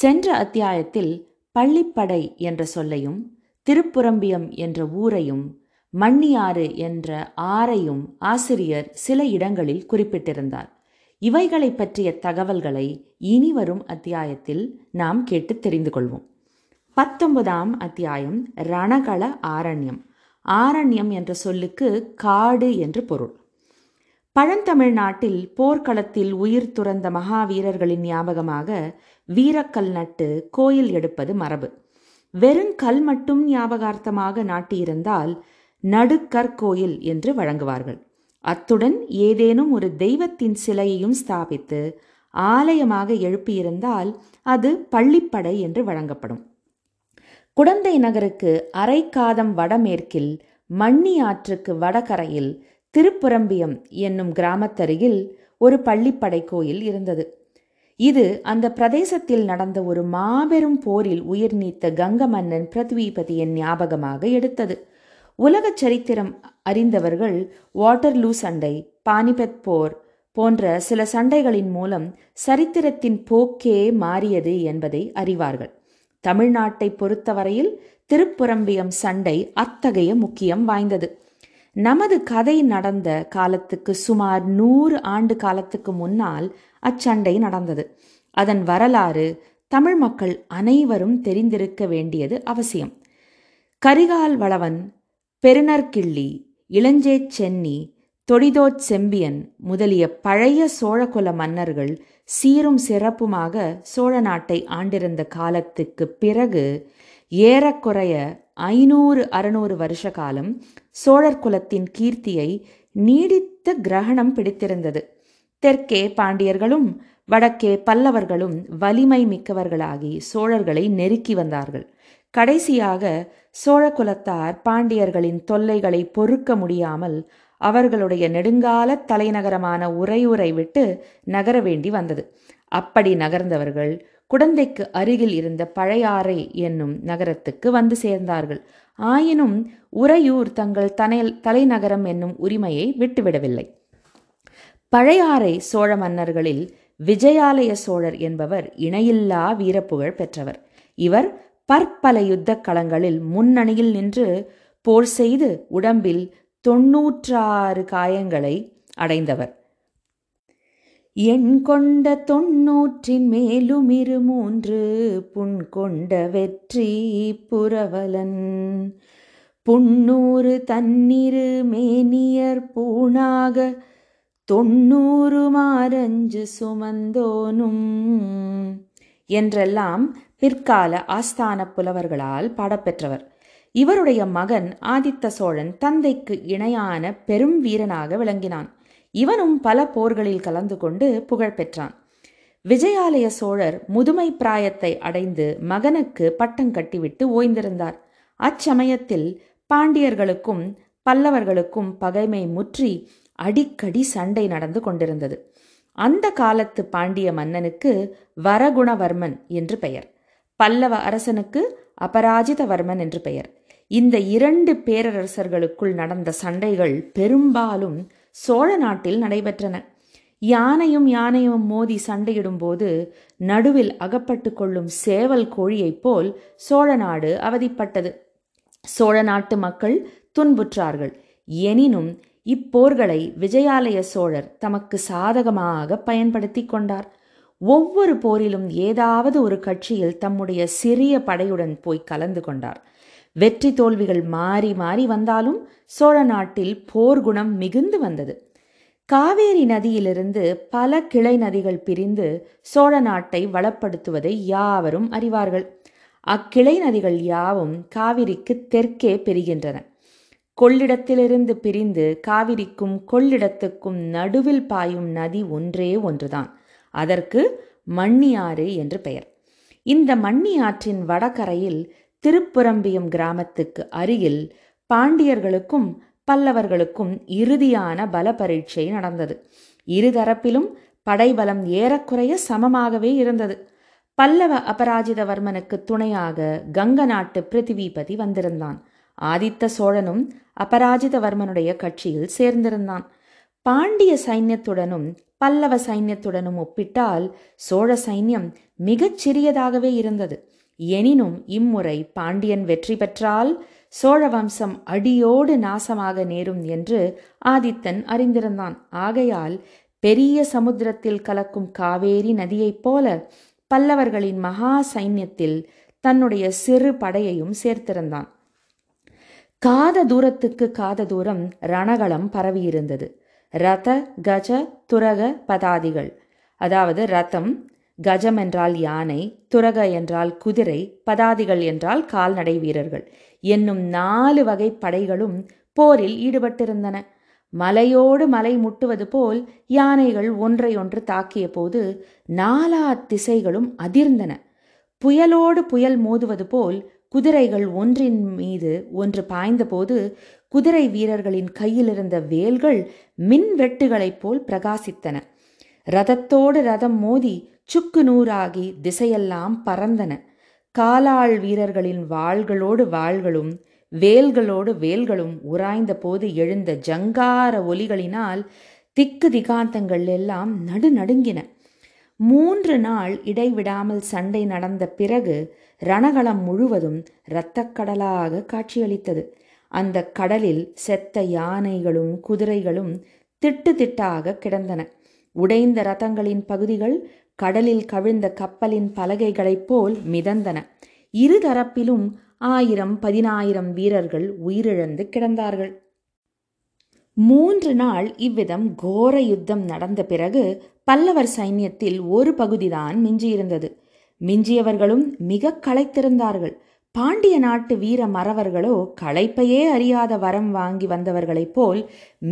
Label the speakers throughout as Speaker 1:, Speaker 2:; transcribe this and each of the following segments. Speaker 1: சென்ற அத்தியாயத்தில் பள்ளிப்படை என்ற சொல்லையும் திருப்புரம்பியம் என்ற ஊரையும் மண்ணியாறு என்ற ஆறையும் ஆசிரியர் சில இடங்களில் குறிப்பிட்டிருந்தார் இவைகளை பற்றிய தகவல்களை இனிவரும் அத்தியாயத்தில் நாம் கேட்டு தெரிந்து கொள்வோம் பத்தொன்பதாம் அத்தியாயம் ரணகள ஆரண்யம் ஆரண்யம் என்ற சொல்லுக்கு காடு என்று பொருள் பழந்தமிழ்நாட்டில் போர்க்களத்தில் உயிர் துறந்த மகாவீரர்களின் ஞாபகமாக வீரக்கல் நட்டு கோயில் எடுப்பது மரபு வெறும் கல் மட்டும் ஞாபகார்த்தமாக நாட்டியிருந்தால் நடுக்கற்கோயில் என்று வழங்குவார்கள் அத்துடன் ஏதேனும் ஒரு தெய்வத்தின் சிலையையும் ஸ்தாபித்து ஆலயமாக எழுப்பியிருந்தால் அது பள்ளிப்படை என்று வழங்கப்படும் குடந்தை நகருக்கு அரைக்காதம் வடமேற்கில் மண்ணி ஆற்றுக்கு வடகரையில் திருப்புரம்பியம் என்னும் கிராமத்தருகில் ஒரு பள்ளிப்படை கோயில் இருந்தது இது அந்த பிரதேசத்தில் நடந்த ஒரு மாபெரும் போரில் உயிர் நீத்த கங்க மன்னன் பிரத்வீபதியின் ஞாபகமாக எடுத்தது உலக சரித்திரம் அறிந்தவர்கள் வாட்டர்லூ சண்டை பானிபத் போர் போன்ற சில சண்டைகளின் மூலம் சரித்திரத்தின் போக்கே மாறியது என்பதை அறிவார்கள் தமிழ்நாட்டை பொறுத்தவரையில் திருப்புரம்பியம் சண்டை அத்தகைய முக்கியம் வாய்ந்தது நமது கதை நடந்த காலத்துக்கு சுமார் நூறு ஆண்டு காலத்துக்கு முன்னால் அச்சண்டை நடந்தது அதன் வரலாறு தமிழ் மக்கள் அனைவரும் தெரிந்திருக்க வேண்டியது அவசியம் கரிகால் வளவன் பெருநர்கிள்ளி இளஞ்சே சென்னி தொடிதோச் செம்பியன் முதலிய பழைய சோழகுல மன்னர்கள் சீரும் சிறப்புமாக சோழ நாட்டை ஆண்டிருந்த காலத்துக்கு பிறகு ஏறக்குறைய ஐநூறு அறுநூறு வருஷ காலம் சோழர் குலத்தின் கீர்த்தியை நீடித்த கிரகணம் பிடித்திருந்தது தெற்கே பாண்டியர்களும் வடக்கே பல்லவர்களும் வலிமை மிக்கவர்களாகி சோழர்களை நெருக்கி வந்தார்கள் கடைசியாக சோழ குலத்தார் பாண்டியர்களின் தொல்லைகளை பொறுக்க முடியாமல் அவர்களுடைய நெடுங்கால தலைநகரமான உறையூரை விட்டு நகர வேண்டி வந்தது அப்படி நகர்ந்தவர்கள் குடந்தைக்கு அருகில் இருந்த பழையாறை என்னும் நகரத்துக்கு வந்து சேர்ந்தார்கள் ஆயினும் உறையூர் தங்கள் தனை தலைநகரம் என்னும் உரிமையை விட்டுவிடவில்லை பழையாறை சோழ மன்னர்களில் விஜயாலய சோழர் என்பவர் இணையில்லா வீரப்புகழ் பெற்றவர் இவர் பற்பல யுத்த களங்களில் முன்னணியில் நின்று போர் செய்து உடம்பில் தொன்னூற்றாறு காயங்களை அடைந்தவர் எண் கொண்ட தொன்னூற்றின் மேலும் இரு மூன்று புண் கொண்ட வெற்றி புரவலன் புன்னூறு தன்னிரு மேனியர் பூணாக தொண்ணூறு மாரஞ்சு சுமந்தோனும் என்றெல்லாம் பிற்கால ஆஸ்தான புலவர்களால் பாடப்பெற்றவர் இவருடைய மகன் ஆதித்த சோழன் தந்தைக்கு இணையான பெரும் வீரனாக விளங்கினான் இவனும் பல போர்களில் கலந்து கொண்டு புகழ் பெற்றான் விஜயாலய சோழர் முதுமை பிராயத்தை அடைந்து மகனுக்கு பட்டம் கட்டிவிட்டு ஓய்ந்திருந்தார் அச்சமயத்தில் பாண்டியர்களுக்கும் பல்லவர்களுக்கும் பகைமை முற்றி அடிக்கடி சண்டை நடந்து கொண்டிருந்தது அந்த காலத்து பாண்டிய மன்னனுக்கு வரகுணவர்மன் என்று பெயர் பல்லவ அரசனுக்கு அபராஜிதவர்மன் என்று பெயர் இந்த இரண்டு பேரரசர்களுக்குள் நடந்த சண்டைகள் பெரும்பாலும் சோழ நாட்டில் நடைபெற்றன யானையும் யானையும் மோதி சண்டையிடும்போது நடுவில் அகப்பட்டு கொள்ளும் சேவல் கோழியைப் போல் சோழ நாடு அவதிப்பட்டது சோழ நாட்டு மக்கள் துன்புற்றார்கள் எனினும் இப்போர்களை விஜயாலய சோழர் தமக்கு சாதகமாக பயன்படுத்தி கொண்டார் ஒவ்வொரு போரிலும் ஏதாவது ஒரு கட்சியில் தம்முடைய சிறிய படையுடன் போய் கலந்து கொண்டார் வெற்றி தோல்விகள் மாறி மாறி வந்தாலும் சோழ நாட்டில் போர்க்குணம் மிகுந்து வந்தது காவேரி நதியிலிருந்து பல கிளை நதிகள் பிரிந்து சோழ நாட்டை வளப்படுத்துவதை யாவரும் அறிவார்கள் அக்கிளை நதிகள் யாவும் காவிரிக்கு தெற்கே பெறுகின்றன கொள்ளிடத்திலிருந்து பிரிந்து காவிரிக்கும் கொள்ளிடத்துக்கும் நடுவில் பாயும் நதி ஒன்றே ஒன்றுதான் அதற்கு மண்ணியாறு என்று பெயர் இந்த மண்ணியாற்றின் வடகரையில் திருப்புரம்பியம் கிராமத்துக்கு அருகில் பாண்டியர்களுக்கும் பல்லவர்களுக்கும் இறுதியான பல பரீட்சை நடந்தது இருதரப்பிலும் படைபலம் ஏறக்குறைய சமமாகவே இருந்தது பல்லவ அபராஜிதவர்மனுக்கு துணையாக கங்க நாட்டு பிருத்திவிபதி வந்திருந்தான் ஆதித்த சோழனும் அபராஜிதவர்மனுடைய கட்சியில் சேர்ந்திருந்தான் பாண்டிய சைன்யத்துடனும் பல்லவ சைன்யத்துடனும் ஒப்பிட்டால் சோழ சைன்யம் மிகச் சிறியதாகவே இருந்தது எனினும் இம்முறை பாண்டியன் வெற்றி பெற்றால் சோழ வம்சம் அடியோடு நாசமாக நேரும் என்று ஆதித்தன் அறிந்திருந்தான் ஆகையால் பெரிய சமுத்திரத்தில் கலக்கும் காவேரி நதியைப் போல பல்லவர்களின் மகா சைன்யத்தில் தன்னுடைய சிறு படையையும் சேர்த்திருந்தான் காத தூரத்துக்கு காத தூரம் ரணகளம் பரவியிருந்தது ரத கஜ துரக பதாதிகள் அதாவது ரத்தம் கஜம் என்றால் யானை துரக என்றால் குதிரை பதாதிகள் என்றால் கால்நடை வீரர்கள் என்னும் நாலு வகை படைகளும் போரில் ஈடுபட்டிருந்தன மலையோடு மலை முட்டுவது போல் யானைகள் ஒன்றையொன்று தாக்கிய போது நாலா திசைகளும் அதிர்ந்தன புயலோடு புயல் மோதுவது போல் குதிரைகள் ஒன்றின் மீது ஒன்று பாய்ந்தபோது குதிரை வீரர்களின் கையிலிருந்த வேல்கள் மின் வெட்டுகளைப் போல் பிரகாசித்தன ரதத்தோடு ரதம் மோதி சுக்கு நூறாகி திசையெல்லாம் பறந்தன காலாள் வீரர்களின் வாள்களோடு வாள்களும் வேல்களோடு வேல்களும் உராய்ந்த போது எழுந்த ஜங்கார ஒலிகளினால் திக்கு திகாந்தங்கள் எல்லாம் நடுநடுங்கின மூன்று நாள் இடைவிடாமல் சண்டை நடந்த பிறகு ரணகளம் முழுவதும் இரத்தக்கடலாக காட்சியளித்தது அந்த கடலில் செத்த யானைகளும் குதிரைகளும் திட்டு திட்டாக கிடந்தன உடைந்த ரதங்களின் பகுதிகள் கடலில் கவிழ்ந்த கப்பலின் பலகைகளைப் போல் மிதந்தன இருதரப்பிலும் ஆயிரம் பதினாயிரம் வீரர்கள் உயிரிழந்து கிடந்தார்கள் மூன்று நாள் இவ்விதம் கோர யுத்தம் நடந்த பிறகு பல்லவர் சைன்யத்தில் ஒரு பகுதிதான் மிஞ்சியிருந்தது மிஞ்சியவர்களும் மிக களைத்திருந்தார்கள் பாண்டிய நாட்டு வீர மறவர்களோ களைப்பையே அறியாத வரம் வாங்கி வந்தவர்களைப் போல்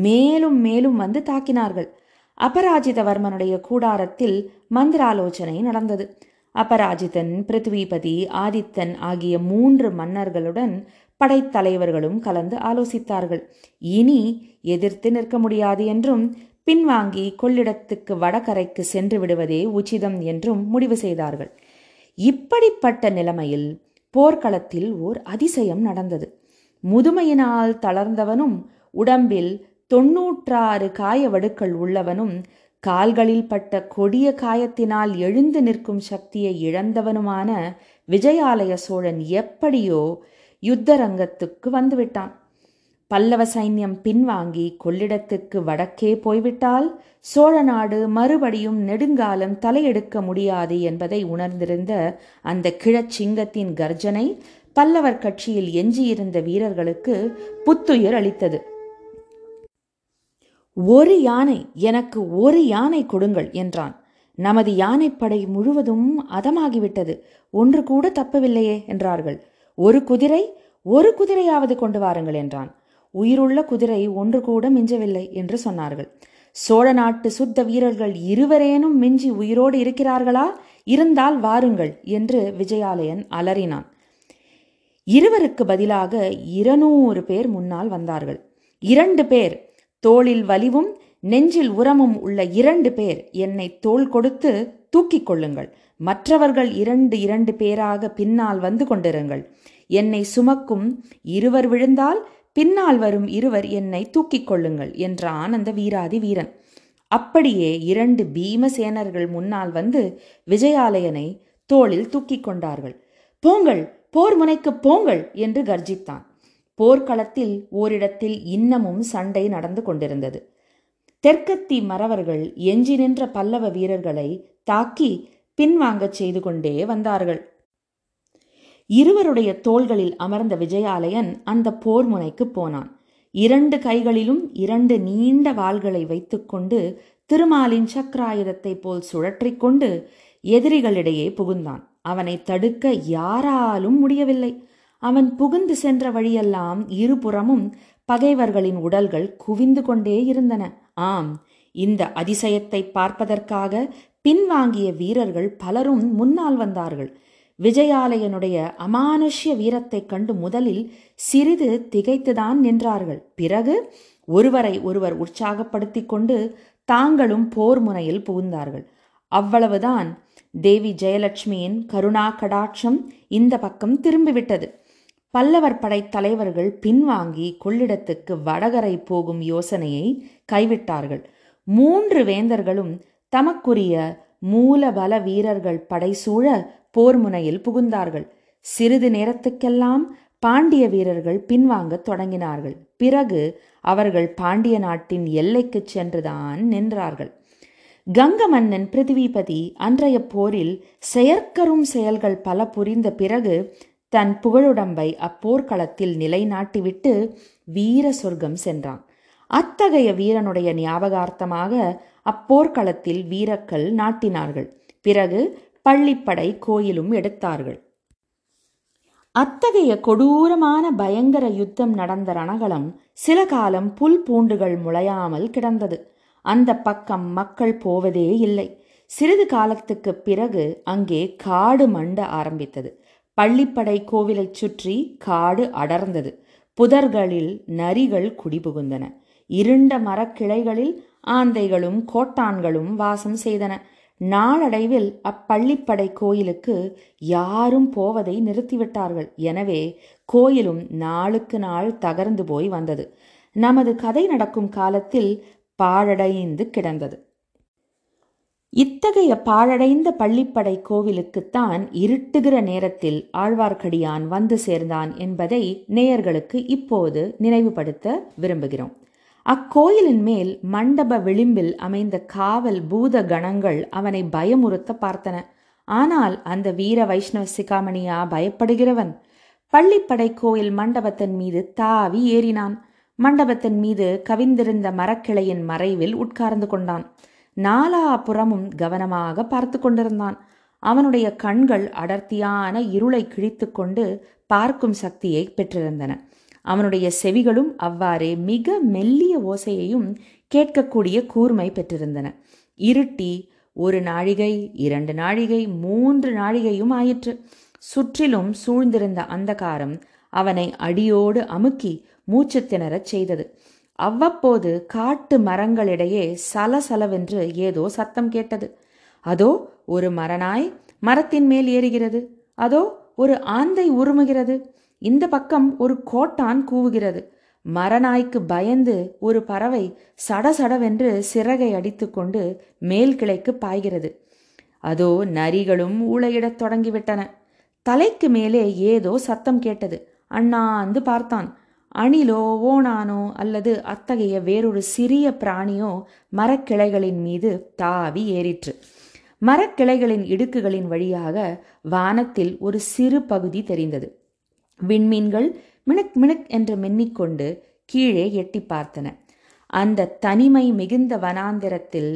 Speaker 1: மேலும் மேலும் வந்து தாக்கினார்கள் அபராஜிதவர்மனுடைய கூடாரத்தில் மந்திராலோசனை நடந்தது அபராஜிதன் பிருத்விபதி ஆதித்தன் ஆகிய மூன்று மன்னர்களுடன் படைத்தலைவர்களும் கலந்து ஆலோசித்தார்கள் இனி எதிர்த்து நிற்க முடியாது என்றும் பின்வாங்கி கொள்ளிடத்துக்கு வடகரைக்கு சென்று விடுவதே உச்சிதம் என்றும் முடிவு செய்தார்கள் இப்படிப்பட்ட நிலைமையில் போர்க்களத்தில் ஓர் அதிசயம் நடந்தது முதுமையினால் தளர்ந்தவனும் உடம்பில் தொன்னூற்றாறு காயவடுக்கள் உள்ளவனும் கால்களில் பட்ட கொடிய காயத்தினால் எழுந்து நிற்கும் சக்தியை இழந்தவனுமான விஜயாலய சோழன் எப்படியோ யுத்தரங்கத்துக்கு வந்துவிட்டான் பல்லவ சைன்யம் பின்வாங்கி கொள்ளிடத்துக்கு வடக்கே போய்விட்டால் சோழ நாடு மறுபடியும் நெடுங்காலம் தலையெடுக்க முடியாது என்பதை உணர்ந்திருந்த அந்த கிழச்சிங்கத்தின் கர்ஜனை பல்லவர் கட்சியில் எஞ்சியிருந்த வீரர்களுக்கு புத்துயிர் அளித்தது ஒரு யானை எனக்கு ஒரு யானை கொடுங்கள் என்றான் நமது யானைப்படை முழுவதும் அதமாகிவிட்டது ஒன்று கூட தப்பவில்லையே என்றார்கள் ஒரு குதிரை ஒரு குதிரையாவது கொண்டு வாருங்கள் என்றான் உயிருள்ள குதிரை ஒன்று கூட மிஞ்சவில்லை என்று சொன்னார்கள் சோழ நாட்டு சுத்த வீரர்கள் இருவரேனும் மிஞ்சி உயிரோடு இருக்கிறார்களா இருந்தால் வாருங்கள் என்று விஜயாலயன் அலறினான் இருவருக்கு பதிலாக இருநூறு பேர் முன்னால் வந்தார்கள் இரண்டு பேர் தோளில் வலிவும் நெஞ்சில் உரமும் உள்ள இரண்டு பேர் என்னை தோல் கொடுத்து தூக்கிக் கொள்ளுங்கள் மற்றவர்கள் இரண்டு இரண்டு பேராக பின்னால் வந்து கொண்டிருங்கள் என்னை சுமக்கும் இருவர் விழுந்தால் பின்னால் வரும் இருவர் என்னை தூக்கிக் கொள்ளுங்கள் என்ற ஆனந்த வீராதி வீரன் அப்படியே இரண்டு பீமசேனர்கள் முன்னால் வந்து விஜயாலயனை தோளில் தூக்கிக் கொண்டார்கள் போங்கள் போர் முனைக்கு போங்கள் என்று கர்ஜித்தான் போர்க்களத்தில் ஓரிடத்தில் இன்னமும் சண்டை நடந்து கொண்டிருந்தது தெற்கத்தி மறவர்கள் எஞ்சி நின்ற பல்லவ வீரர்களை தாக்கி பின்வாங்கச் செய்து கொண்டே வந்தார்கள் இருவருடைய தோள்களில் அமர்ந்த விஜயாலயன் அந்த போர் முனைக்கு போனான் இரண்டு கைகளிலும் இரண்டு நீண்ட வாள்களை வைத்துக்கொண்டு திருமாலின் சக்கராயுதத்தை போல் சுழற்றி கொண்டு எதிரிகளிடையே புகுந்தான் அவனை தடுக்க யாராலும் முடியவில்லை அவன் புகுந்து சென்ற வழியெல்லாம் இருபுறமும் பகைவர்களின் உடல்கள் குவிந்து கொண்டே இருந்தன ஆம் இந்த அதிசயத்தை பார்ப்பதற்காக பின்வாங்கிய வீரர்கள் பலரும் முன்னால் வந்தார்கள் விஜயாலயனுடைய அமானுஷ்ய வீரத்தைக் கண்டு முதலில் சிறிது திகைத்துதான் நின்றார்கள் பிறகு ஒருவரை ஒருவர் உற்சாகப்படுத்தி கொண்டு தாங்களும் போர் முனையில் புகுந்தார்கள் அவ்வளவுதான் தேவி ஜெயலட்சுமியின் கருணா கடாட்சம் இந்த பக்கம் திரும்பிவிட்டது பல்லவர் படை தலைவர்கள் பின்வாங்கி கொள்ளிடத்துக்கு வடகரை போகும் யோசனையை கைவிட்டார்கள் மூன்று வேந்தர்களும் தமக்குரிய மூலபல வீரர்கள் படை சூழ போர் முனையில் புகுந்தார்கள் சிறிது நேரத்துக்கெல்லாம் பாண்டிய வீரர்கள் பின்வாங்கத் தொடங்கினார்கள் பிறகு அவர்கள் பாண்டிய நாட்டின் எல்லைக்கு சென்றுதான் நின்றார்கள் கங்க மன்னன் பிருத்திவிபதி அன்றைய போரில் செயற்கரும் செயல்கள் பல புரிந்த பிறகு தன் புகழுடம்பை அப்போர்க்களத்தில் நிலைநாட்டிவிட்டு வீர சொர்க்கம் சென்றான் அத்தகைய வீரனுடைய ஞாபகார்த்தமாக அப்போர்க்களத்தில் வீரக்கள் நாட்டினார்கள் பிறகு பள்ளிப்படை கோயிலும் எடுத்தார்கள் அத்தகைய கொடூரமான பயங்கர யுத்தம் நடந்த ரணகலம் சில காலம் புல் பூண்டுகள் முளையாமல் கிடந்தது அந்த பக்கம் மக்கள் போவதே இல்லை சிறிது காலத்துக்கு பிறகு அங்கே காடு மண்ட ஆரம்பித்தது பள்ளிப்படை கோவிலைச் சுற்றி காடு அடர்ந்தது புதர்களில் நரிகள் குடிபுகுந்தன இருண்ட மரக்கிளைகளில் ஆந்தைகளும் கோட்டான்களும் வாசம் செய்தன நாளடைவில் அப்பள்ளிப்படை கோயிலுக்கு யாரும் போவதை நிறுத்திவிட்டார்கள் எனவே கோயிலும் நாளுக்கு நாள் தகர்ந்து போய் வந்தது நமது கதை நடக்கும் காலத்தில் பாழடைந்து கிடந்தது இத்தகைய பாழடைந்த பள்ளிப்படை கோவிலுக்குத்தான் இருட்டுகிற நேரத்தில் ஆழ்வார்க்கடியான் வந்து சேர்ந்தான் என்பதை நேயர்களுக்கு இப்போது நினைவுபடுத்த விரும்புகிறோம் அக்கோயிலின் மேல் மண்டப விளிம்பில் அமைந்த காவல் பூத கணங்கள் அவனை பயமுறுத்த பார்த்தன ஆனால் அந்த வீர வைஷ்ணவ சிகாமணியா பயப்படுகிறவன் பள்ளிப்படை கோயில் மண்டபத்தின் மீது தாவி ஏறினான் மண்டபத்தின் மீது கவிந்திருந்த மரக்கிளையின் மறைவில் உட்கார்ந்து கொண்டான் நாலா புறமும் கவனமாக பார்த்து கொண்டிருந்தான் அவனுடைய கண்கள் அடர்த்தியான இருளை கிழித்துக்கொண்டு பார்க்கும் சக்தியை பெற்றிருந்தன அவனுடைய செவிகளும் அவ்வாறே மிக மெல்லிய ஓசையையும் கேட்கக்கூடிய கூர்மை பெற்றிருந்தன இருட்டி ஒரு நாழிகை இரண்டு நாழிகை மூன்று நாழிகையும் ஆயிற்று சுற்றிலும் சூழ்ந்திருந்த அந்தகாரம் அவனை அடியோடு அமுக்கி மூச்சு திணறச் செய்தது அவ்வப்போது காட்டு மரங்களிடையே சலசலவென்று ஏதோ சத்தம் கேட்டது அதோ ஒரு மரநாய் மரத்தின் மேல் ஏறுகிறது அதோ ஒரு ஆந்தை உருமுகிறது இந்த பக்கம் ஒரு கோட்டான் கூவுகிறது மரநாய்க்கு பயந்து ஒரு பறவை சடசடவென்று சிறகை அடித்துக்கொண்டு மேல் கிளைக்கு பாய்கிறது அதோ நரிகளும் ஊழையிடத் தொடங்கிவிட்டன தலைக்கு மேலே ஏதோ சத்தம் கேட்டது அண்ணாந்து பார்த்தான் அணிலோ ஓனானோ அல்லது அத்தகைய வேறொரு சிறிய பிராணியோ மரக்கிளைகளின் மீது தாவி ஏறிற்று மரக்கிளைகளின் இடுக்குகளின் வழியாக வானத்தில் ஒரு சிறு பகுதி தெரிந்தது விண்மீன்கள் மினுக் மினுக் என்று மின்னிக்கொண்டு கீழே எட்டி பார்த்தன அந்த தனிமை மிகுந்த வனாந்திரத்தில்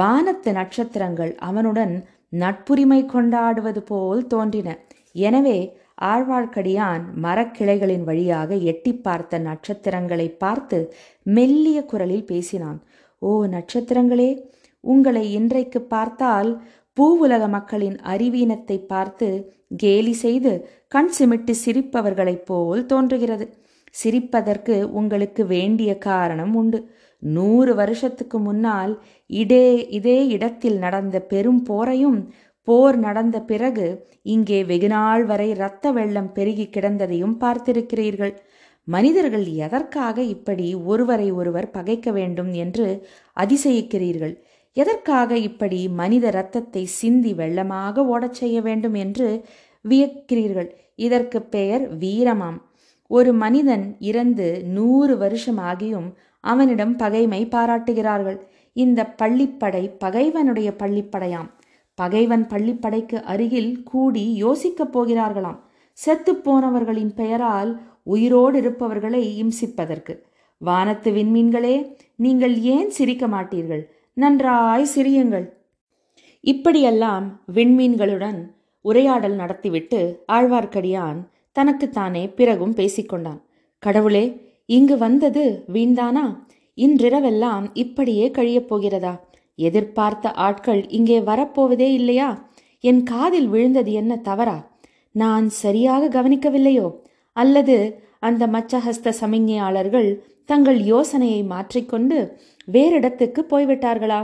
Speaker 1: வானத்து நட்சத்திரங்கள் அவனுடன் நட்புரிமை கொண்டாடுவது போல் தோன்றின எனவே ஆழ்வார்க்கடியான் மரக்கிளைகளின் வழியாக எட்டி பார்த்த நட்சத்திரங்களை பார்த்து மெல்லிய குரலில் பேசினான் ஓ நட்சத்திரங்களே உங்களை இன்றைக்கு பார்த்தால் பூவுலக மக்களின் அறிவீனத்தை பார்த்து கேலி செய்து கண் சிமிட்டு சிரிப்பவர்களைப் போல் தோன்றுகிறது சிரிப்பதற்கு உங்களுக்கு வேண்டிய காரணம் உண்டு நூறு வருஷத்துக்கு முன்னால் இடே இதே இடத்தில் நடந்த பெரும் போரையும் போர் நடந்த பிறகு இங்கே வெகுநாள் வரை இரத்த வெள்ளம் பெருகி கிடந்ததையும் பார்த்திருக்கிறீர்கள் மனிதர்கள் எதற்காக இப்படி ஒருவரை ஒருவர் பகைக்க வேண்டும் என்று அதிசயிக்கிறீர்கள் எதற்காக இப்படி மனித இரத்தத்தை சிந்தி வெள்ளமாக ஓடச் செய்ய வேண்டும் என்று வியக்கிறீர்கள் இதற்கு பெயர் வீரமாம் ஒரு மனிதன் இறந்து நூறு வருஷம் ஆகியும் அவனிடம் பகைமை பாராட்டுகிறார்கள் இந்த பள்ளிப்படை பகைவனுடைய பள்ளிப்படையாம் பகைவன் பள்ளிப்படைக்கு அருகில் கூடி யோசிக்கப் போகிறார்களாம் போனவர்களின் பெயரால் உயிரோடு இருப்பவர்களை இம்சிப்பதற்கு வானத்து விண்மீன்களே நீங்கள் ஏன் சிரிக்க மாட்டீர்கள் நன்றாய் சிரியுங்கள் இப்படியெல்லாம் விண்மீன்களுடன் உரையாடல் நடத்திவிட்டு ஆழ்வார்க்கடியான் தனக்குத்தானே பிறகும் பேசிக்கொண்டான் கடவுளே இங்கு வந்தது வீண்தானா இன்றிரவெல்லாம் இப்படியே கழியப் போகிறதா எதிர்பார்த்த ஆட்கள் இங்கே வரப்போவதே இல்லையா என் காதில் விழுந்தது என்ன தவறா நான் சரியாக கவனிக்கவில்லையோ அல்லது அந்த மச்சஹஸ்த சமிஞையாளர்கள் தங்கள் யோசனையை மாற்றிக்கொண்டு வேறிடத்துக்கு போய்விட்டார்களா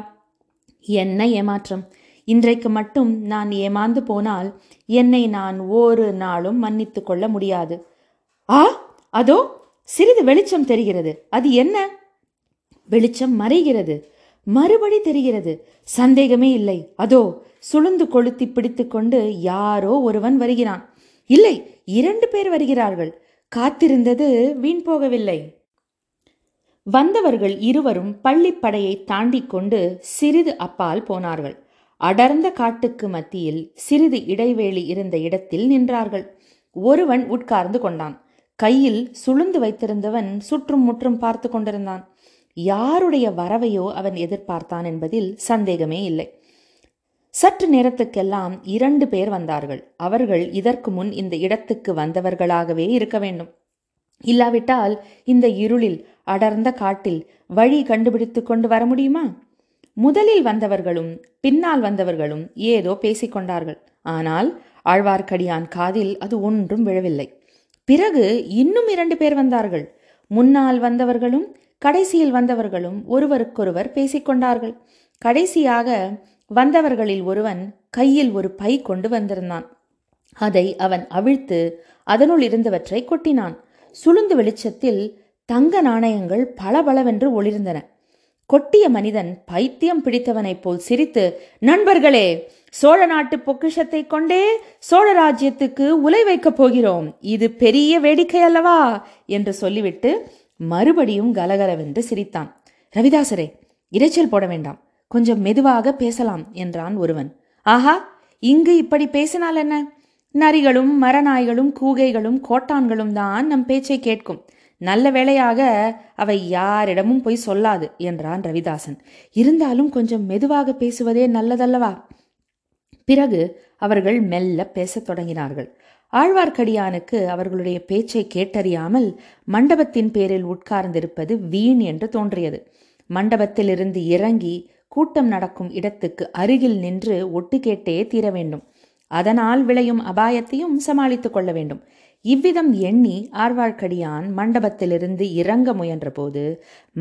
Speaker 1: என்ன ஏமாற்றம் இன்றைக்கு மட்டும் நான் ஏமாந்து போனால் என்னை நான் ஒரு நாளும் மன்னித்து கொள்ள முடியாது ஆ அதோ சிறிது வெளிச்சம் தெரிகிறது அது என்ன வெளிச்சம் மறைகிறது மறுபடி தெரிகிறது சந்தேகமே இல்லை அதோ சுழுந்து கொளுத்தி பிடித்து கொண்டு யாரோ ஒருவன் வருகிறான் இல்லை இரண்டு பேர் வருகிறார்கள் காத்திருந்தது வீண் போகவில்லை வந்தவர்கள் இருவரும் பள்ளிப்படையை தாண்டி கொண்டு சிறிது அப்பால் போனார்கள் அடர்ந்த காட்டுக்கு மத்தியில் சிறிது இடைவேளி இருந்த இடத்தில் நின்றார்கள் ஒருவன் உட்கார்ந்து கொண்டான் கையில் சுளுந்து வைத்திருந்தவன் சுற்றும் முற்றும் பார்த்து கொண்டிருந்தான் யாருடைய வரவையோ அவன் எதிர்பார்த்தான் என்பதில் சந்தேகமே இல்லை சற்று நேரத்துக்கெல்லாம் இரண்டு பேர் வந்தார்கள் அவர்கள் இதற்கு முன் இந்த இடத்துக்கு வந்தவர்களாகவே இருக்க வேண்டும் இல்லாவிட்டால் இந்த இருளில் அடர்ந்த காட்டில் வழி கண்டுபிடித்து கொண்டு வர முடியுமா முதலில் வந்தவர்களும் பின்னால் வந்தவர்களும் ஏதோ பேசிக்கொண்டார்கள் ஆனால் ஆழ்வார்க்கடியான் காதில் அது ஒன்றும் விழவில்லை பிறகு இன்னும் இரண்டு பேர் வந்தார்கள் முன்னால் வந்தவர்களும் கடைசியில் வந்தவர்களும் ஒருவருக்கொருவர் பேசிக்கொண்டார்கள் கடைசியாக வந்தவர்களில் ஒருவன் கையில் ஒரு பை கொண்டு வந்திருந்தான் அதை அவன் அவிழ்த்து அதனுள் இருந்தவற்றை கொட்டினான் சுளுந்து வெளிச்சத்தில் தங்க நாணயங்கள் பளபளவென்று ஒளிர்ந்தன கொட்டிய மனிதன் பைத்தியம் பிடித்தவனைப் போல் சிரித்து நண்பர்களே சோழ நாட்டு பொக்கிஷத்தை கொண்டே சோழ ராஜ்யத்துக்கு உலை வைக்கப் போகிறோம் இது பெரிய வேடிக்கை அல்லவா என்று சொல்லிவிட்டு மறுபடியும் கலகலவென்று சிரித்தான் ரவிதாசரே இரைச்சல் போட வேண்டாம் கொஞ்சம் மெதுவாக பேசலாம் என்றான் ஒருவன் ஆஹா இங்கு இப்படி பேசினால் என்ன நரிகளும் மரநாய்களும் கூகைகளும் கோட்டான்களும் தான் நம் பேச்சை கேட்கும் நல்ல வேளையாக அவை யாரிடமும் போய் சொல்லாது என்றான் ரவிதாசன் இருந்தாலும் கொஞ்சம் மெதுவாக பேசுவதே நல்லதல்லவா பிறகு அவர்கள் மெல்ல பேசத் தொடங்கினார்கள் ஆழ்வார்க்கடியானுக்கு அவர்களுடைய பேச்சை கேட்டறியாமல் மண்டபத்தின் பேரில் உட்கார்ந்திருப்பது வீண் என்று தோன்றியது மண்டபத்திலிருந்து இறங்கி கூட்டம் நடக்கும் இடத்துக்கு அருகில் நின்று ஒட்டு கேட்டே தீர வேண்டும் அதனால் விளையும் அபாயத்தையும் சமாளித்துக் கொள்ள வேண்டும் இவ்விதம் எண்ணி ஆழ்வார்க்கடியான் மண்டபத்திலிருந்து இறங்க முயன்றபோது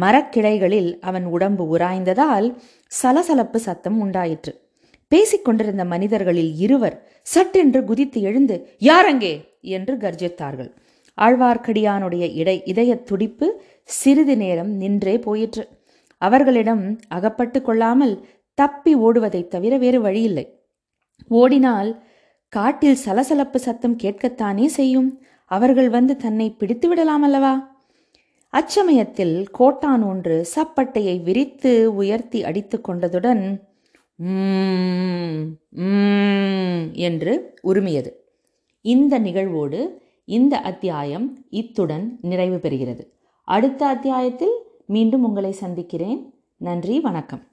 Speaker 1: மரக்கிளைகளில் அவன் உடம்பு உராய்ந்ததால் சலசலப்பு சத்தம் உண்டாயிற்று பேசிக் கொண்டிருந்த மனிதர்களில் இருவர் சட்டென்று குதித்து எழுந்து யாரங்கே என்று கர்ஜித்தார்கள் ஆழ்வார்க்கடியானுடைய இடை இதய துடிப்பு சிறிது நேரம் நின்றே போயிற்று அவர்களிடம் அகப்பட்டு கொள்ளாமல் தப்பி ஓடுவதைத் தவிர வேறு வழியில்லை ஓடினால் காட்டில் சலசலப்பு சத்தம் கேட்கத்தானே செய்யும் அவர்கள் வந்து தன்னை பிடித்து விடலாம் அல்லவா அச்சமயத்தில் கோட்டான் ஒன்று சப்பட்டையை விரித்து உயர்த்தி அடித்து கொண்டதுடன் என்று உரிமையது இந்த நிகழ்வோடு இந்த அத்தியாயம் இத்துடன் நிறைவு பெறுகிறது அடுத்த அத்தியாயத்தில் மீண்டும் உங்களை சந்திக்கிறேன் நன்றி வணக்கம்